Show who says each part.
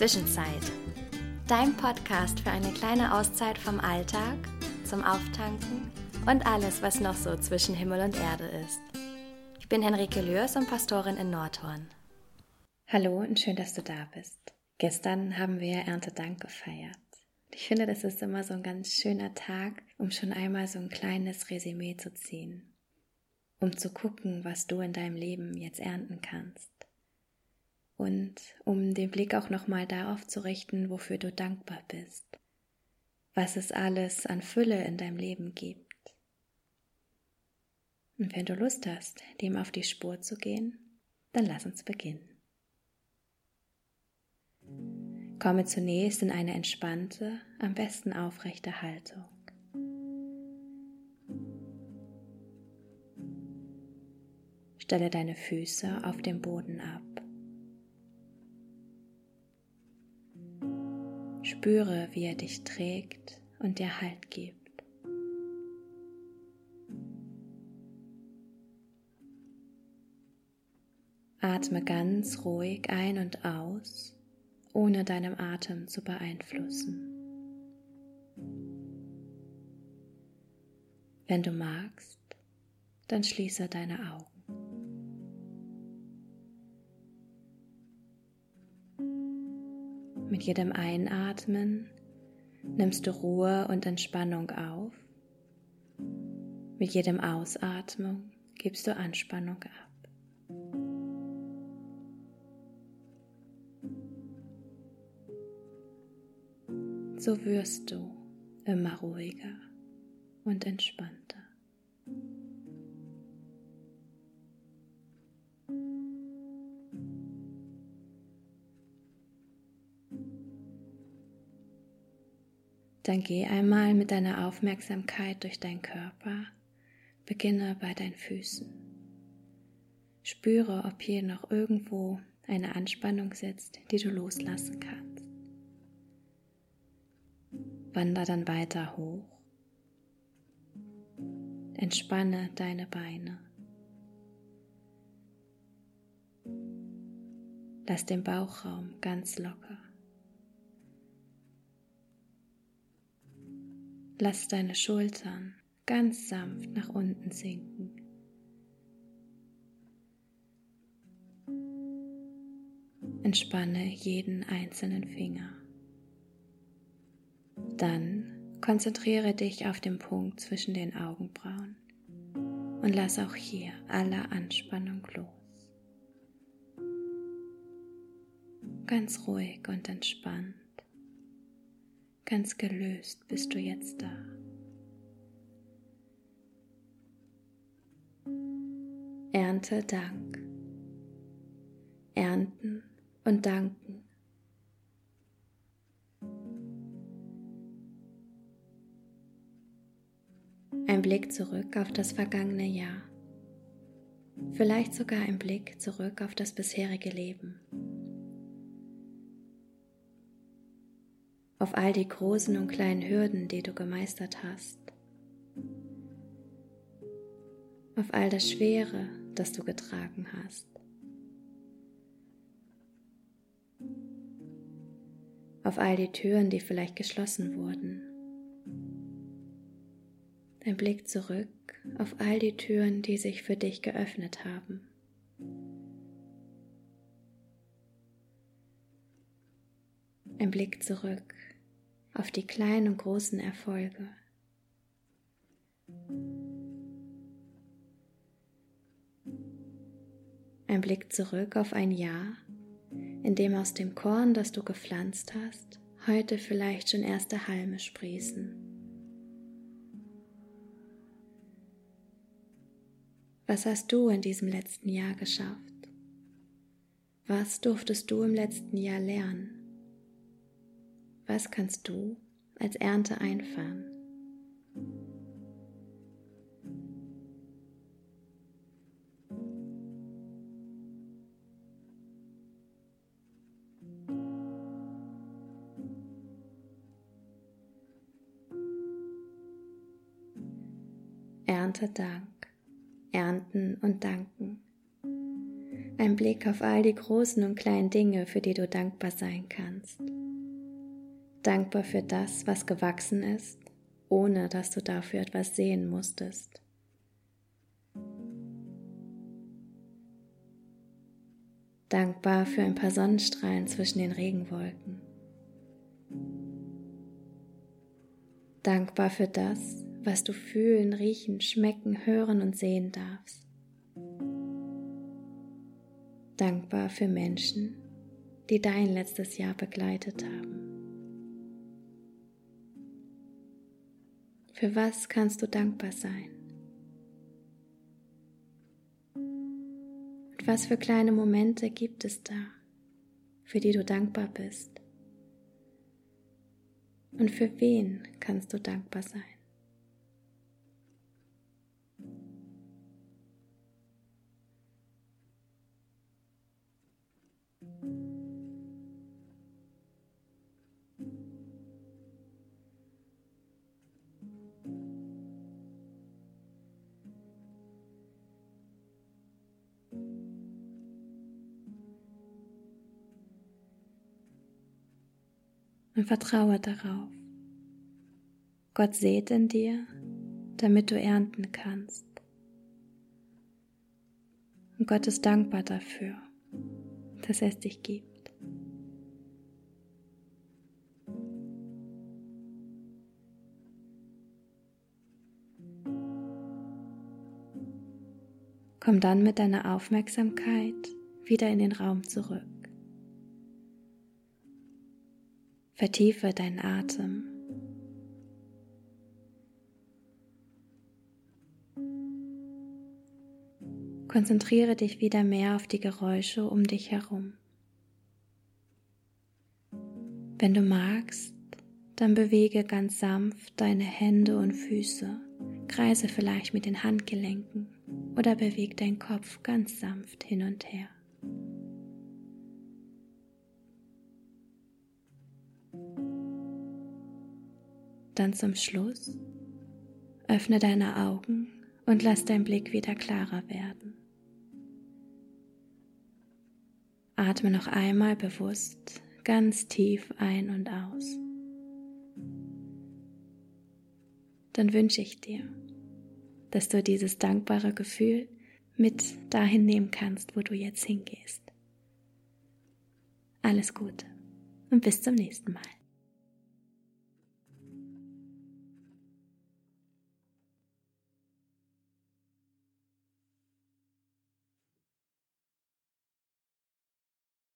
Speaker 1: Zwischenzeit. Dein Podcast für eine kleine Auszeit vom Alltag, zum Auftanken und alles, was noch so zwischen Himmel und Erde ist. Ich bin Henrike Lürs und Pastorin in Nordhorn.
Speaker 2: Hallo und schön, dass du da bist. Gestern haben wir Erntedank gefeiert. Ich finde, das ist immer so ein ganz schöner Tag, um schon einmal so ein kleines Resümee zu ziehen. Um zu gucken, was du in deinem Leben jetzt ernten kannst und um den Blick auch nochmal darauf zu richten, wofür du dankbar bist, was es alles an Fülle in deinem Leben gibt. Und wenn du Lust hast, dem auf die Spur zu gehen, dann lass uns beginnen. Komme zunächst in eine entspannte, am besten aufrechte Haltung. Stelle deine Füße auf dem Boden ab. Spüre, wie er dich trägt und dir Halt gibt. Atme ganz ruhig ein und aus, ohne deinem Atem zu beeinflussen. Wenn du magst, dann schließe deine Augen. Mit jedem Einatmen nimmst du Ruhe und Entspannung auf. Mit jedem Ausatmen gibst du Anspannung ab. So wirst du immer ruhiger und entspannter. Dann geh einmal mit deiner Aufmerksamkeit durch deinen Körper. Beginne bei deinen Füßen. Spüre, ob hier noch irgendwo eine Anspannung sitzt, die du loslassen kannst. Wander dann weiter hoch. Entspanne deine Beine. Lass den Bauchraum ganz locker. Lass deine Schultern ganz sanft nach unten sinken. Entspanne jeden einzelnen Finger. Dann konzentriere dich auf den Punkt zwischen den Augenbrauen und lass auch hier alle Anspannung los. Ganz ruhig und entspannt. Ganz gelöst bist du jetzt da. Ernte Dank. Ernten und danken. Ein Blick zurück auf das vergangene Jahr. Vielleicht sogar ein Blick zurück auf das bisherige Leben. Auf all die großen und kleinen Hürden, die du gemeistert hast, auf all das Schwere, das du getragen hast. Auf all die Türen, die vielleicht geschlossen wurden. Dein Blick zurück auf all die Türen, die sich für dich geöffnet haben. Ein Blick zurück auf die kleinen und großen Erfolge. Ein Blick zurück auf ein Jahr, in dem aus dem Korn, das du gepflanzt hast, heute vielleicht schon erste Halme sprießen. Was hast du in diesem letzten Jahr geschafft? Was durftest du im letzten Jahr lernen? Was kannst du als Ernte einfahren? Ernte Dank, ernten und danken. ein Blick auf all die großen und kleinen Dinge, für die du dankbar sein kannst. Dankbar für das, was gewachsen ist, ohne dass du dafür etwas sehen musstest. Dankbar für ein paar Sonnenstrahlen zwischen den Regenwolken. Dankbar für das, was du fühlen, riechen, schmecken, hören und sehen darfst. Dankbar für Menschen, die dein letztes Jahr begleitet haben. Für was kannst du dankbar sein? Und was für kleine Momente gibt es da, für die du dankbar bist? Und für wen kannst du dankbar sein? Und vertraue darauf. Gott sät in dir, damit du ernten kannst. Und Gott ist dankbar dafür, dass er es dich gibt. Komm dann mit deiner Aufmerksamkeit wieder in den Raum zurück. Vertiefe deinen Atem. Konzentriere dich wieder mehr auf die Geräusche um dich herum. Wenn du magst, dann bewege ganz sanft deine Hände und Füße, kreise vielleicht mit den Handgelenken oder bewege deinen Kopf ganz sanft hin und her. Dann zum Schluss öffne deine Augen und lass dein Blick wieder klarer werden. Atme noch einmal bewusst ganz tief ein und aus. Dann wünsche ich dir, dass du dieses dankbare Gefühl mit dahin nehmen kannst, wo du jetzt hingehst. Alles Gute und bis zum nächsten Mal.